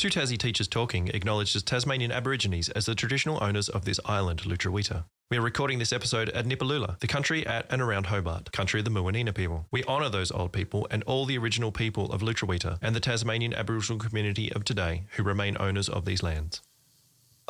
Two Tassie Teachers Talking acknowledges Tasmanian Aborigines as the traditional owners of this island, Lutruwita. We are recording this episode at Nipaluna, the country at and around Hobart, country of the Muwinina people. We honour those old people and all the original people of Lutruwita and the Tasmanian Aboriginal community of today who remain owners of these lands.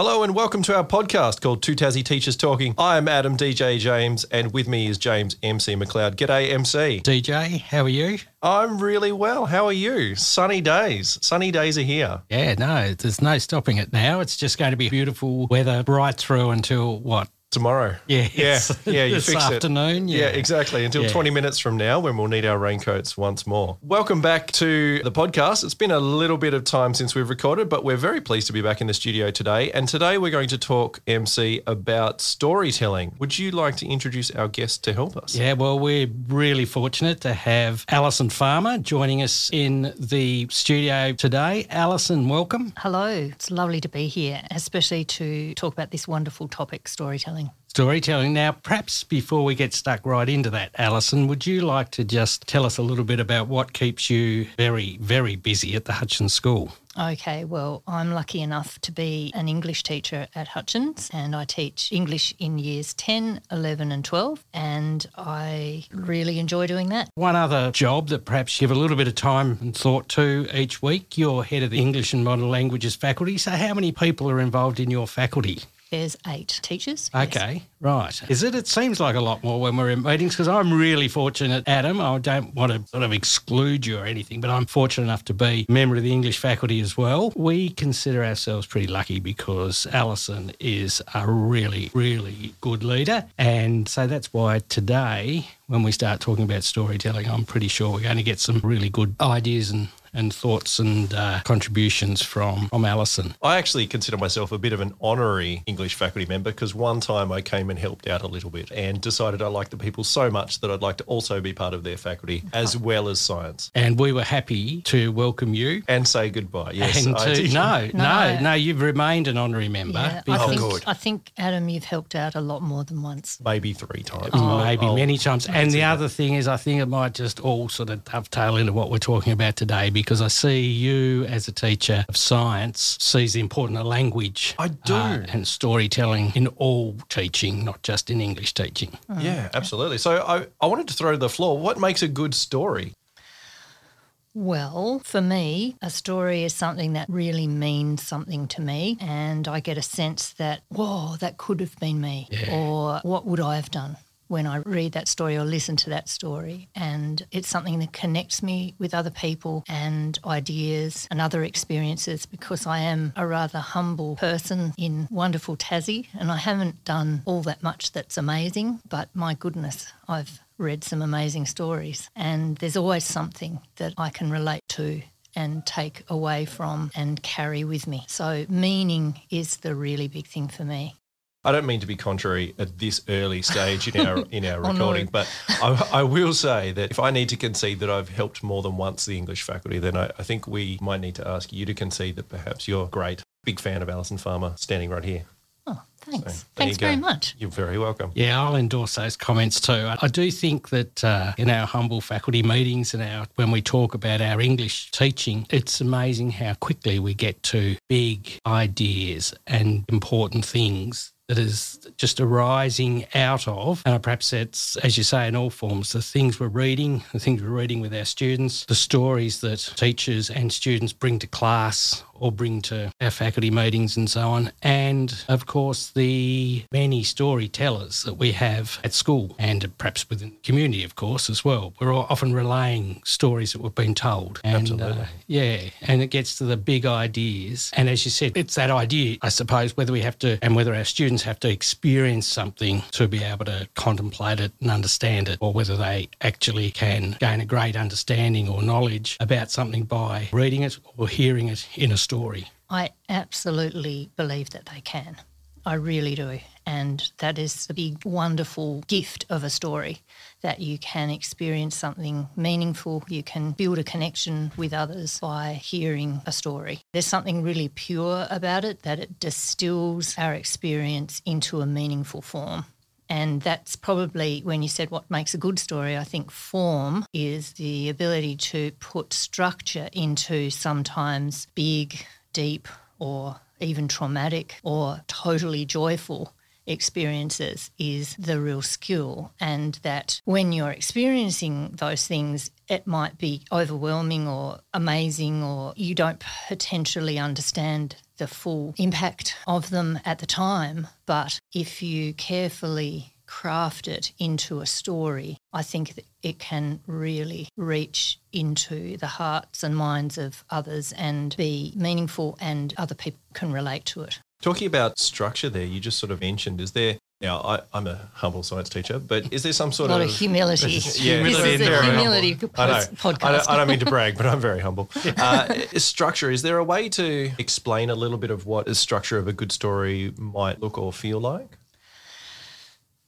Hello and welcome to our podcast called Two Tassie Teachers Talking. I am Adam DJ James and with me is James MC McLeod. G'day MC. DJ, how are you? I'm really well. How are you? Sunny days. Sunny days are here. Yeah, no, there's no stopping it now. It's just going to be beautiful weather right through until what? Tomorrow. Yeah, Yeah. Yeah, you this fix it. afternoon. Yeah, Yeah, exactly. Until Yeah. 20 minutes from now when we'll need our raincoats once more. Welcome back to the podcast. It's been a little bit of time since we've recorded, but we're very pleased to be back in the studio today. And today we're going to talk, MC, about storytelling. Would you like to introduce our guest to help us? Yeah, well, we're really fortunate to have Alison Farmer joining us in the studio today. Alison, welcome. Hello, it's lovely to be here, especially to talk about this wonderful topic, storytelling. Storytelling. Now, perhaps before we get stuck right into that, Alison, would you like to just tell us a little bit about what keeps you very, very busy at the Hutchins School? Okay, well, I'm lucky enough to be an English teacher at Hutchins and I teach English in years 10, 11, and 12, and I really enjoy doing that. One other job that perhaps you have a little bit of time and thought to each week, you're head of the English and Modern Languages faculty. So, how many people are involved in your faculty? There's eight teachers. yes. Okay, right. Is it? It seems like a lot more when we're in meetings because I'm really fortunate, Adam. I don't want to sort of exclude you or anything, but I'm fortunate enough to be a member of the English faculty as well. We consider ourselves pretty lucky because Alison is a really, really good leader. And so that's why today, when we start talking about storytelling, I'm pretty sure we're going to get some really good ideas and and thoughts and uh, contributions from from Alison. I actually consider myself a bit of an honorary English faculty member because one time I came and helped out a little bit and decided I liked the people so much that I'd like to also be part of their faculty as well as science And we were happy to welcome you and say goodbye. Yes, and I to, did. no, no, No. no, you've remained an honorary member. Yeah, I because think, good. I think, Adam, you've helped out a lot more than once. maybe three times. I'll- Maybe I'll- many times. And the other thing is, I think it might just all sort of dovetail into what we're talking about today because I see you as a teacher of science sees the importance of language. uh, I do. and storytelling in all teaching, not just in English teaching. Yeah, absolutely. So I, I wanted to throw to the floor. What makes a good story? Well, for me, a story is something that really means something to me, and I get a sense that, whoa, that could have been me, or what would I have done when I read that story or listen to that story? And it's something that connects me with other people and ideas and other experiences because I am a rather humble person in wonderful Tassie, and I haven't done all that much that's amazing, but my goodness, I've read some amazing stories, and there's always something that I can relate to and take away from and carry with me. So, meaning is the really big thing for me. I don't mean to be contrary at this early stage in our in our Oh, no. recording, but I, I will say that if I need to concede that I've helped more than once the English faculty, then I, I think we might need to ask you to concede that perhaps you're a great. Big fan of Alison Farmer, standing right here. Oh, thanks. there thanks very much. You're very welcome. Yeah, I'll endorse those comments too. I do think that uh, in our humble faculty meetings and our when we talk about our English teaching, it's amazing how quickly we get to big ideas and important things that is just arising out of, and perhaps that's, as you say, in all forms, the things we're reading, the things we're reading with our students, the stories that teachers and students bring to class or bring to our faculty meetings and so on, and of course the many storytellers that we have at school and perhaps within the community, of course, as well. We're all often relaying stories that we've been told. And, Absolutely. uh, yeah, and it gets to the big ideas. And as you said, it's that idea, I suppose, whether we have to, and whether our students have to experience something to be able to contemplate it and understand it, or whether they actually can gain a great understanding or knowledge about something by reading it or hearing it in a story. I absolutely believe that they can. I really do. And that is the big, wonderful gift of a story that you can experience something meaningful. You can build a connection with others by hearing a story. There's something really pure about it that it distills our experience into a meaningful form. And that's probably when you said what makes a good story, I think form is the ability to put structure into sometimes big deep or even traumatic or totally joyful experiences is the real skill, and that when you're experiencing those things, it might be overwhelming or amazing, or you don't potentially understand the full impact of them at the time. But if you carefully craft it into a story, I think that it can really reach into the hearts and minds of others and be meaningful, and other people can relate to it. Talking about structure there, you just sort of mentioned, is there now, I, am a humble science teacher, but is there some sort a lot of, of humility? yeah, humility this is a humility I know. podcast. I don't, I don't, mean to brag, but I'm very humble. Uh, structure. Is there a way to explain a little bit of what the structure of a good story might look or feel like?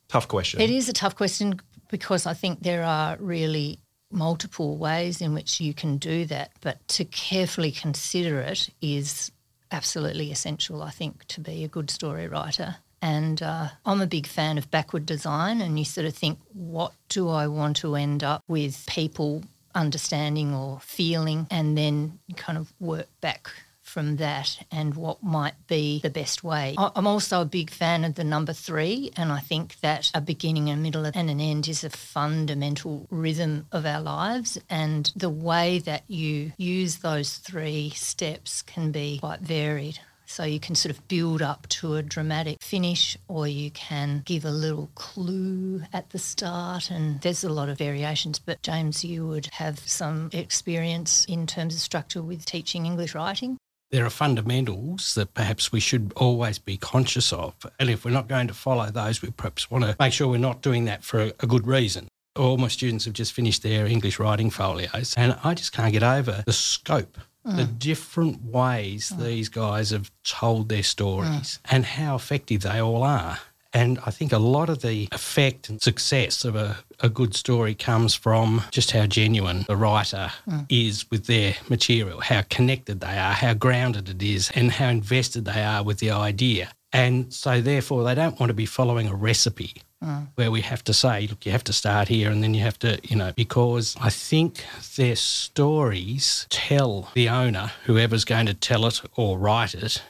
Tough question. It is a tough question because I think there are really multiple ways in which you can do that, but to carefully consider it is absolutely essential, I think, to be a good story writer. And uh, I'm a big fan of backward design, and you sort of think, what do I want to end up with people understanding or feeling, and then kind of work back from that and what might be the best way. I'm also a big fan of the number three, and I think that a beginning, a middle, and an end is a fundamental rhythm of our lives. And the way that you use those three steps can be quite varied. So you can sort of build up to a dramatic finish, or you can give a little clue at the start. And there's a lot of variations. But James, you would have some experience in terms of structure with teaching English writing. There are fundamentals that perhaps we should always be conscious of. And if we're not going to follow those, we perhaps want to make sure we're not doing that for a, good reason. All my students have just finished their English writing folios, and I just can't get over the scope Mm. the different ways mm. these guys have told their stories mm. and how effective they all are. And I think a lot of the effect and success of a, a good story comes from just how genuine the writer mm. is with their material, how connected they are, how grounded it is, and how invested they are with the idea. And so, therefore, they don't want to be following a recipe mm. where we have to say, look, you have to start here and then you have to, you know, because I think their stories tell the owner, whoever's going to tell it or write it,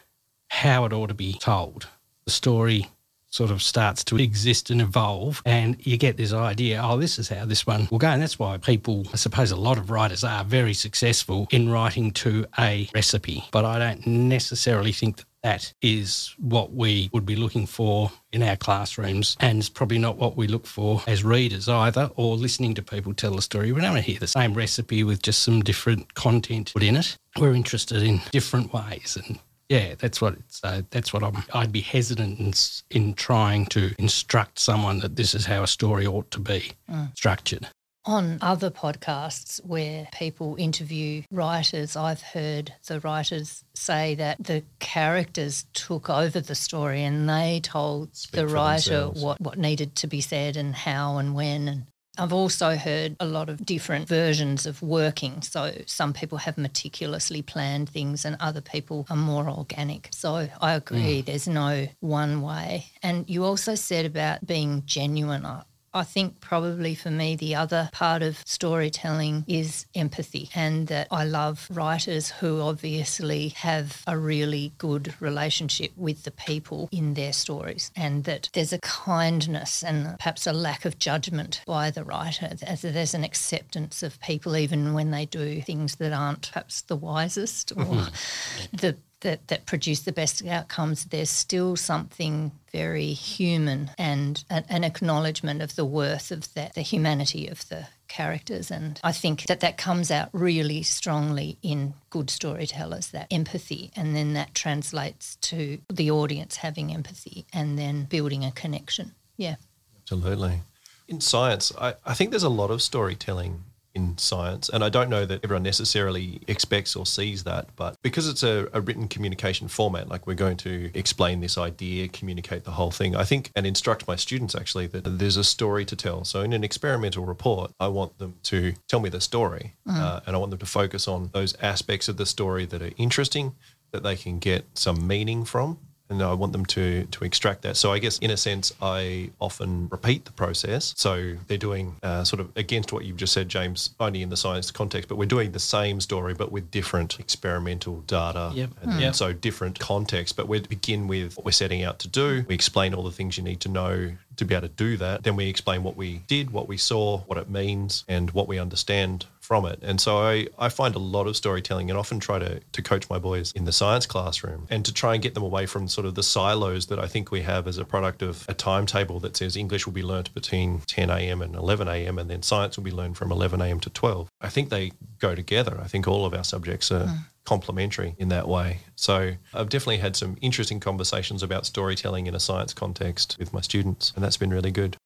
how it ought to be told. The story sort of starts to exist and evolve and you get this idea oh this is how this one will go and that's why people i suppose a lot of writers are very successful in writing to a recipe but i don't necessarily think that that is what we would be looking for in our classrooms, and it's probably not what we look for as readers either, or listening to people tell a story. We don't want to hear the same recipe with just some different content put in it. We're interested in different ways, and yeah, that's what it's. Uh, that's what I'm. I'd be hesitant in, in trying to instruct someone that this is how a story ought to be mm. structured. On other podcasts where people interview writers, I've heard the writers say that the characters took over the story and they told Speak the writer what, what needed to be said and how and when. And I've also heard a lot of different versions of working. So some people have meticulously planned things and other people are more organic. So I agree, mm. there's no one way. And you also said about being genuine. I think probably for me, the other part of storytelling is empathy, and that I love writers who obviously have a really good relationship with the people in their stories, and that there's a kindness and perhaps a lack of judgment by the writer. As there's an acceptance of people, even when they do things that aren't perhaps the wisest or mm-hmm. the that, that produce the best outcomes, there's still something very human and an, an acknowledgement of the worth of that, the humanity of the characters. And I think that that comes out really strongly in good storytellers, that empathy. And then that translates to the audience having empathy and then building a connection. Yeah. Absolutely. In science, I, I think there's a lot of storytelling in science. And I don't know that everyone necessarily expects or sees that, but because it's a, a, written communication format, like we're going to explain this idea, communicate the whole thing, I think, and instruct my students actually that there's a story to tell. So in an experimental report, I want them to tell me the story mm. uh, and I want them to focus on those aspects of the story that are interesting, that they can get some meaning from and I want them to to extract that. So I guess in a sense, I often repeat the process. So they're doing uh, sort of against what you've just said, James, only in the science context, but we're doing the same story but with different experimental data. Yep. And Yep. so different context. But we begin with what we're setting out to do. We explain all the things you need to know to be able to do that. Then we explain what we did, what we saw, what it means, and what we understand from it. And so I, I find a lot of storytelling and often try to, to coach my boys in the science classroom and to try and get them away from sort of the silos that I think we have as a product of a timetable that says English will be learnt between 10 a.m. and 11 a.m. and then science will be learned from 11 a.m. to 12. I think they go together. I think all of our subjects are hmm. complementary in that way. So I've definitely had some interesting conversations about storytelling in a science context with my students, and that's been really good.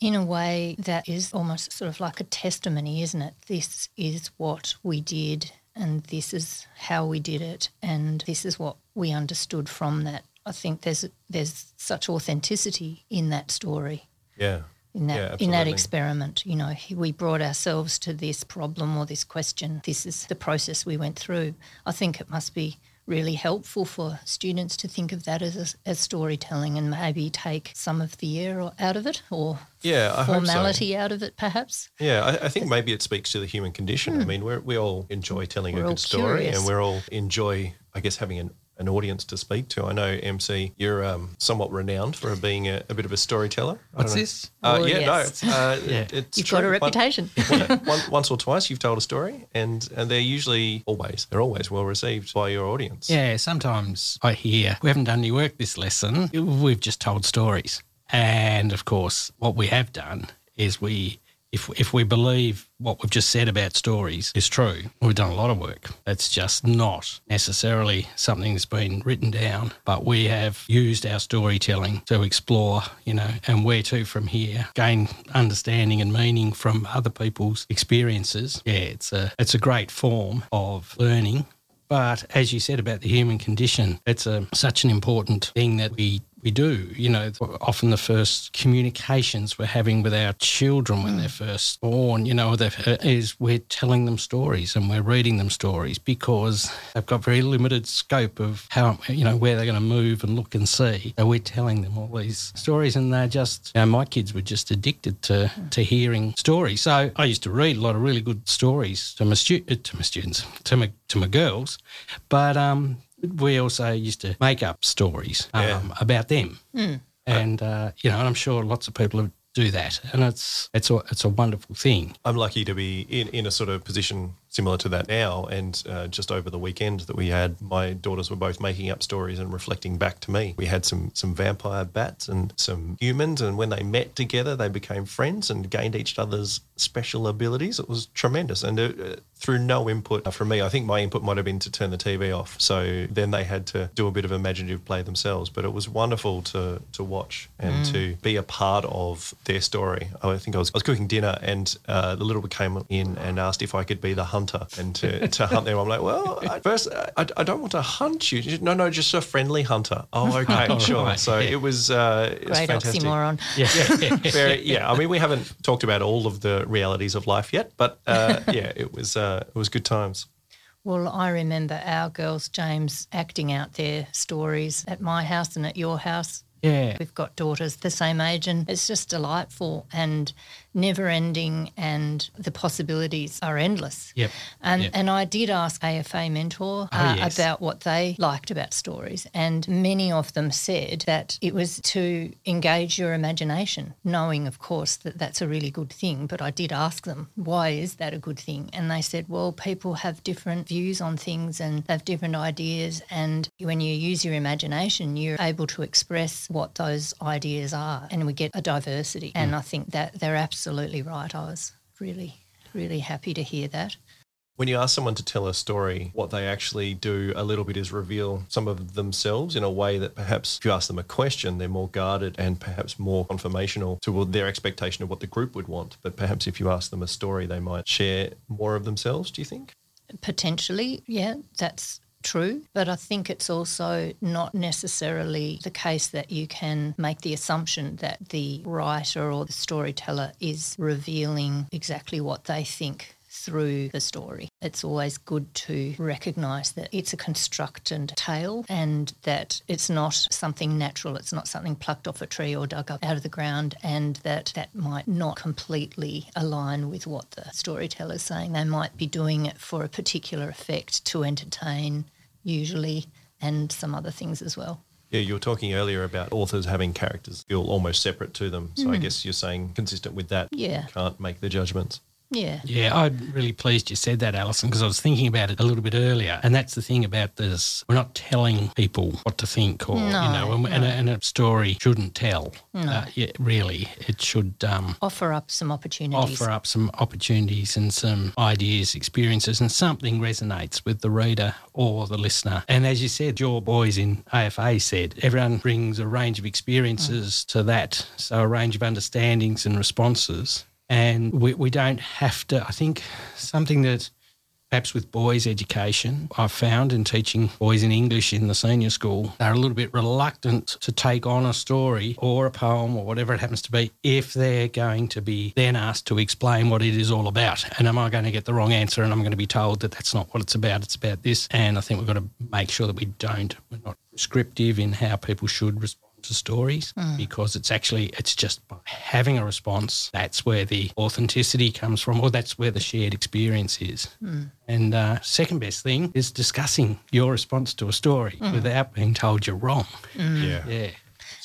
In a way, that is almost sort of like a testimony, isn't it? This is what we did, and this is how we did it, and this is what we understood from that. I think there's there's such authenticity in that story. Yeah. in that Yeah, in that experiment. You know, we brought ourselves to this problem or this question. This is the process we went through. I think it must be really helpful for students to think of that as as storytelling and maybe take some of the air out of it or Yeah, I hope so. formality out of it, perhaps. Yeah, I, I think maybe it speaks to the human condition. I hmm. mean, we're, we all enjoy telling We're a good story, curious. and we're all enjoy, I guess, having an, an audience to speak to. I know MC, you're um, somewhat renowned for being a, a bit of a storyteller. What's this? Uh, Oh, yeah, yes. no, uh, Yeah. it- it's You've true. got a One- reputation. one- one- once or twice, you've told a story, and and they're usually always they're always well received by your audience. Yeah, sometimes I hear we haven't done any work this lesson. We've just told stories. And of course, what we have done is we, if, if we believe what we've just said about stories is true, we've done a lot of work. That's just not necessarily something that's been written down, but we have used our storytelling to explore, you know, and where to from here, gain understanding and meaning from other people's experiences. Yeah, it's a it's a great form of learning but as you said about the human condition, it's a, such an important thing that we, we do. You know, often the first communications we're having with our children when they're first born, you know, uh, is we're telling them stories and we're reading them stories because they've got very limited scope of how, you know, where they're going to move and look and see. So we're telling them all these stories and they're just, you know, my kids were just addicted to, to hearing stories. So I used to read a lot of really good stories to my, stu- uh, to my students, to my, to my girls, but um, we also used to make up stories um, Yeah. about them, and uh, you know, and I'm sure lots of people do that, and it's it's a it's a wonderful thing. I'm lucky to be in, in a sort of position similar to that now. And uh, just over the weekend that we had, my daughters were both making up stories and reflecting back to me. We had some some vampire bats and some humans, and when they met together, they became friends and gained each other's special abilities. It was tremendous, and uh, uh, through no input from me. I think my input might have been to turn the TV off. So then they had to do a bit of imaginative play themselves. But it was wonderful to to watch and to be a part of their story. I think I was, I was cooking dinner and uh, the little one came in and asked if I could be the hunter and to, to hunt them. I'm like, well, at first, I, I don't want to hunt you. Said, No, no, just a friendly hunter. Oh, okay, Oh, sure. right, So yeah. it was, uh, it was Great fantastic. oxymoron. Yeah, Very, yeah. I mean, we haven't talked about all of the realities of life yet, but uh, yeah, it was uh, it was good times. Well, I remember our girls, James, acting out their stories at my house and at your house. yeah. We've got daughters the same age, and it's just delightful and never ending, and the possibilities are endless. Yep. And, Yep. and I did ask AFA Mentor Oh, uh, yes. about what they liked about stories, and many of them said that it was to engage your imagination, knowing, of course, that that's a really good thing. But I did ask them, why is that a good thing? And they said, well, people have different views on things and have different ideas, and when you use your imagination, you're able to express what those ideas are, and we get a diversity. And I think that they're absolutely right. I was really, really happy to hear that. When you ask someone to tell a story, what they actually do a little bit is reveal some of themselves in a way that perhaps if you ask them a question, they're more guarded and perhaps more confirmational to their expectation of what the group would want. But perhaps if you ask them a story, they might share more of themselves, do you think? Potentially, yeah, that's true. But I think it's also not necessarily the case that you can make the assumption that the writer or the storyteller is revealing exactly what they think through the story. It's always good to recognise that it's a constructed tale and that it's not something natural, it's not something plucked off a tree or dug up out of the ground, and that that might not completely align with what the storyteller's saying. They might be doing it for a particular effect to entertain, usually, and some other things as well. Yeah, you were talking earlier about authors having characters feel almost separate to them. So I hmm. guess you're saying consistent with that, Yeah. you can't make the judgments. Yeah. Yeah, I'm really pleased you said that, Alison, because I was thinking about it a little bit earlier. And that's the thing about this. We're not telling people what to think or, you know, and, and, a, and a story shouldn't tell. Uh, yeah, really. It should um, Offer up some opportunities. offer up some opportunities and some ideas, experiences, and something resonates with the reader or the listener. And as you said, your boys in AFA said, everyone brings a range of experiences to that. So a range of understandings and responses. And we, we don't have to, I think something that perhaps with boys' education, I've found in teaching boys in English in the senior school, they're a little bit reluctant to take on a story or a poem or whatever it happens to be if they're going to be then asked to explain what it is all about. And am I going to get the wrong answer and I'm going to be told that that's not what it's about, it's about this? And I think we've got to make sure that we don't, we're not prescriptive in how people should respond to stories mm. because it's actually it's just by having a response that's where the authenticity comes from or that's where the shared experience is. Mm. And uh, second best thing is discussing your response to a story mm. without being told you're wrong. Yeah, yeah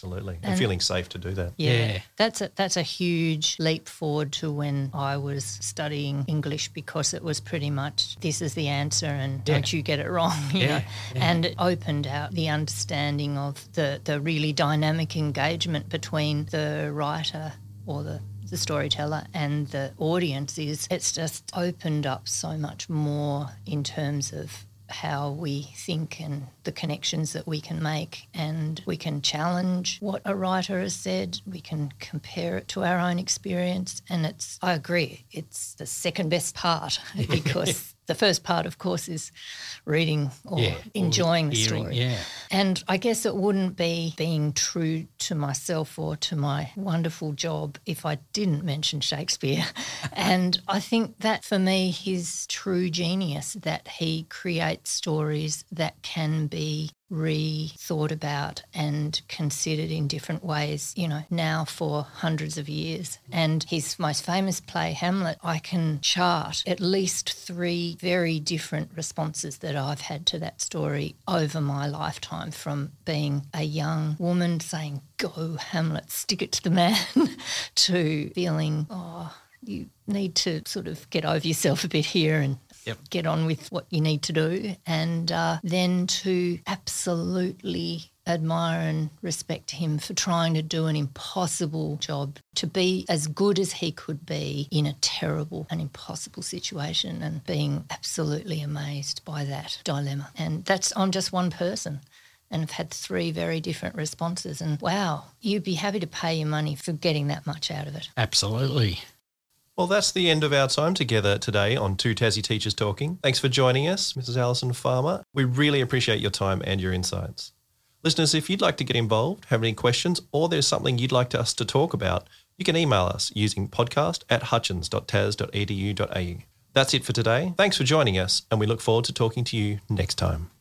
absolutely. And, feeling safe to do that. Yeah. Yeah. That's a that's a huge leap forward to when I was studying English because it was pretty much this is the answer and Yeah. don't you get it wrong, you Yeah, know. And it opened out the understanding of the, the really dynamic engagement between the writer or the the storyteller and the audience is it's just opened up so much more in terms of how we think and the connections that we can make. And we can challenge what a writer has said, we can compare it to our own experience. And it's, I agree, it's the second best part because the first part, of course, is reading or Yeah, or enjoying the hearing, story. yeah. And I guess it wouldn't be being true to myself or to my wonderful job if I didn't mention Shakespeare. and I think that for me, his true genius that he creates stories that can be re-thought about and considered in different ways, you know, now for hundreds of years. And his most famous play, Hamlet, I can chart at least three very different responses that I've had to that story over my lifetime from being a young woman saying, Go, Hamlet, stick it to the man, to feeling, oh, you need to sort of get over yourself a bit here and Yep. get on with what you need to do. And uh, then to absolutely admire and respect him for trying to do an impossible job, to be as good as he could be in a terrible and impossible situation, and being absolutely amazed by that dilemma. And that's, I'm just one person and I've had three very different responses. And wow, you'd be happy to pay your money for getting that much out of it. absolutely Well, that's the end of our time together today on Two Tassie Teachers Talking. Thanks for joining us, Mrs. Alison Farmer. We really appreciate your time and your insights. Listeners, if you'd like to get involved, have any questions, or there's something you'd like us to talk about, you can email us using podcast at hutchins.tas.edu.au. That's it for today. Thanks for joining us, and we look forward to talking to you next time.